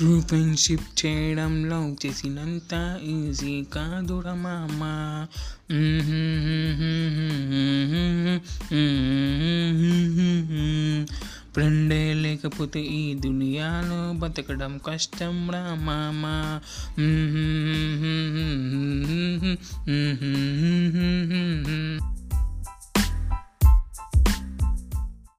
True friendship చేయడంలో చేసినంత easy కాదురా మామ. ఫ్రెండే లేకపోతే ఈ దునియాలో బతకడం కష్టం రా మామ.